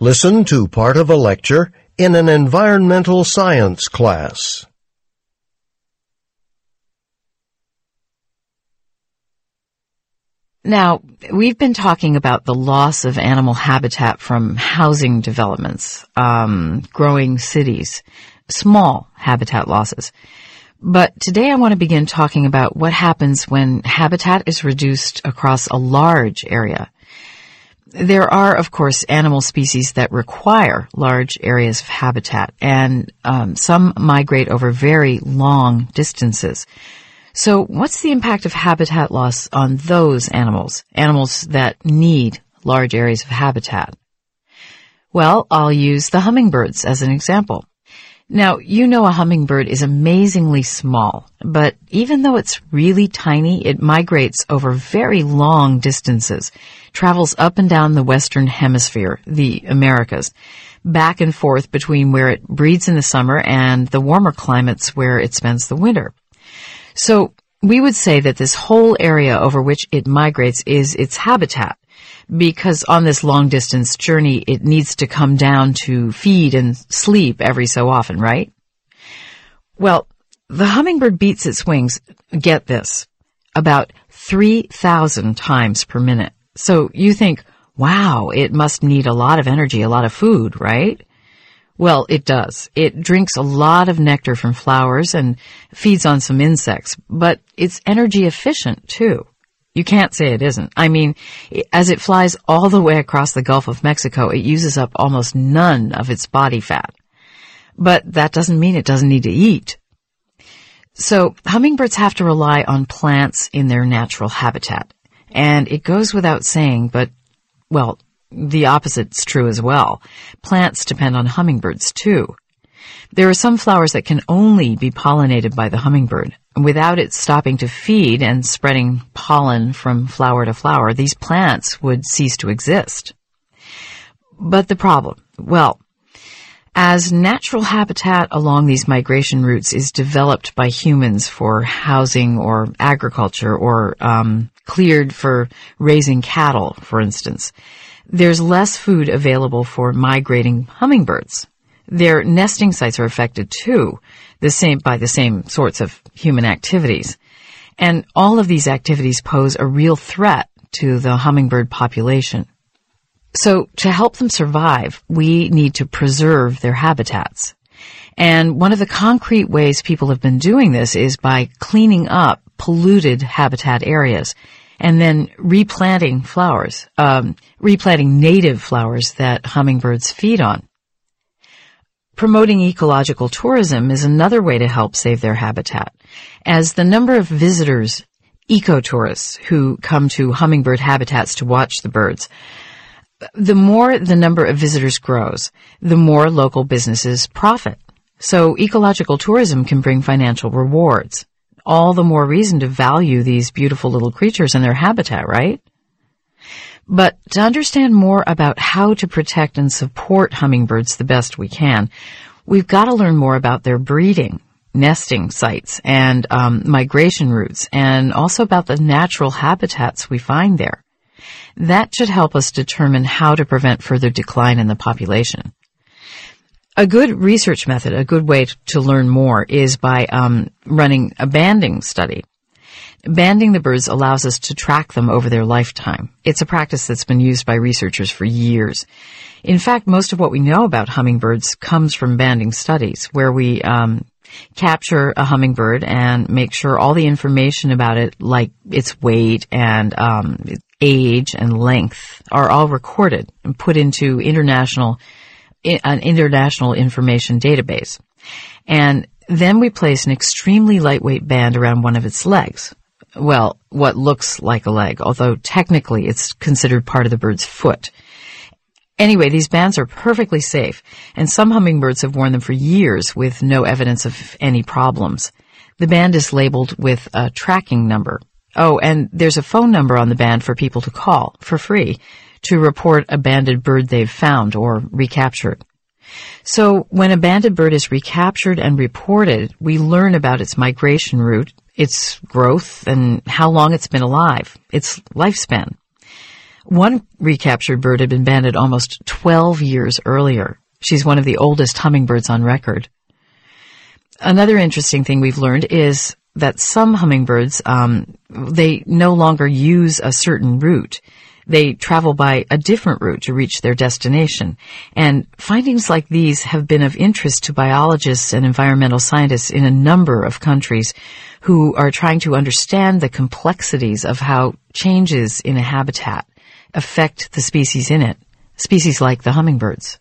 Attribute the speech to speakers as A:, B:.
A: Listen to part of a lecture in an environmental science class.
B: Now, we've been talking about the loss of animal habitat from housing developments, um, growing cities, small habitat losses. But today I want to begin talking about what happens when habitat is reduced across a large area. There are, of course, animal species that require large areas of habitat, and um, some migrate over very long distances. So what's the impact of habitat loss on those animals, animals that need large areas of habitat? Well, I'll use the hummingbirds as an example. Now, you know a hummingbird is amazingly small, but even though it's really tiny, it migrates over very long distances, travels up and down the western hemisphere, the Americas, back and forth between where it breeds in the summer and the warmer climates where it spends the winter. So we would say that this whole area over which it migrates is its habitat because on this long distance journey it needs to come down to feed and sleep every so often, right? Well, the hummingbird beats its wings, get this, about 3,000 times per minute. So you think, wow, it must need a lot of energy, a lot of food, right? Well, it does. It drinks a lot of nectar from flowers and feeds on some insects, but it's energy efficient too. You can't say it isn't. I mean, as it flies all the way across the Gulf of Mexico, it uses up almost none of its body fat. But that doesn't mean it doesn't need to eat. So hummingbirds have to rely on plants in their natural habitat. And it goes without saying, but, well, the opposite's true as well. Plants depend on hummingbirds too. There are some flowers that can only be pollinated by the hummingbird. Without it stopping to feed and spreading pollen from flower to flower, these plants would cease to exist. But the problem, well, as natural habitat along these migration routes is developed by humans for housing or agriculture or um, cleared for raising cattle, for instance, there's less food available for migrating hummingbirds. Their nesting sites are affected too, the same, by the same sorts of human activities. And all of these activities pose a real threat to the hummingbird population. So to help them survive, we need to preserve their habitats. And one of the concrete ways people have been doing this is by cleaning up polluted habitat areas and then replanting flowers, um, replanting native flowers that hummingbirds feed on. Promoting ecological tourism is another way to help save their habitat, as the number of visitors, ecotourists, who come to hummingbird habitats to watch the birds, the more the number of visitors grows, the more local businesses profit. So ecological tourism can bring financial rewards all the more reason to value these beautiful little creatures and their habitat, right? But to understand more about how to protect and support hummingbirds the best we can, we've got to learn more about their breeding, nesting sites, and um, migration routes, and also about the natural habitats we find there. That should help us determine how to prevent further decline in the population. A good research method, a good way to learn more is by um, running a banding study. Banding the birds allows us to track them over their lifetime. It's a practice that's been used by researchers for years. In fact, most of what we know about hummingbirds comes from banding studies, where we um, capture a hummingbird and make sure all the information about it, like its weight and um, age and length, are all recorded and put into international an international information database. And then we place an extremely lightweight band around one of its legs. Well, what looks like a leg, although technically it's considered part of the bird's foot. Anyway, these bands are perfectly safe, and some hummingbirds have worn them for years with no evidence of any problems. The band is labeled with a tracking number. Oh, and there's a phone number on the band for people to call for free to report a banded bird they've found or recaptured. So when a banded bird is recaptured and reported, we learn about its migration route, its growth, and how long it's been alive, its lifespan. One recaptured bird had been banded almost 12 years earlier. She's one of the oldest hummingbirds on record. Another interesting thing we've learned is that some hummingbirds, um, they no longer use a certain route. They travel by a different route to reach their destination. And findings like these have been of interest to biologists and environmental scientists in a number of countries who are trying to understand the complexities of how changes in a habitat affect the species in it, species like the hummingbirds.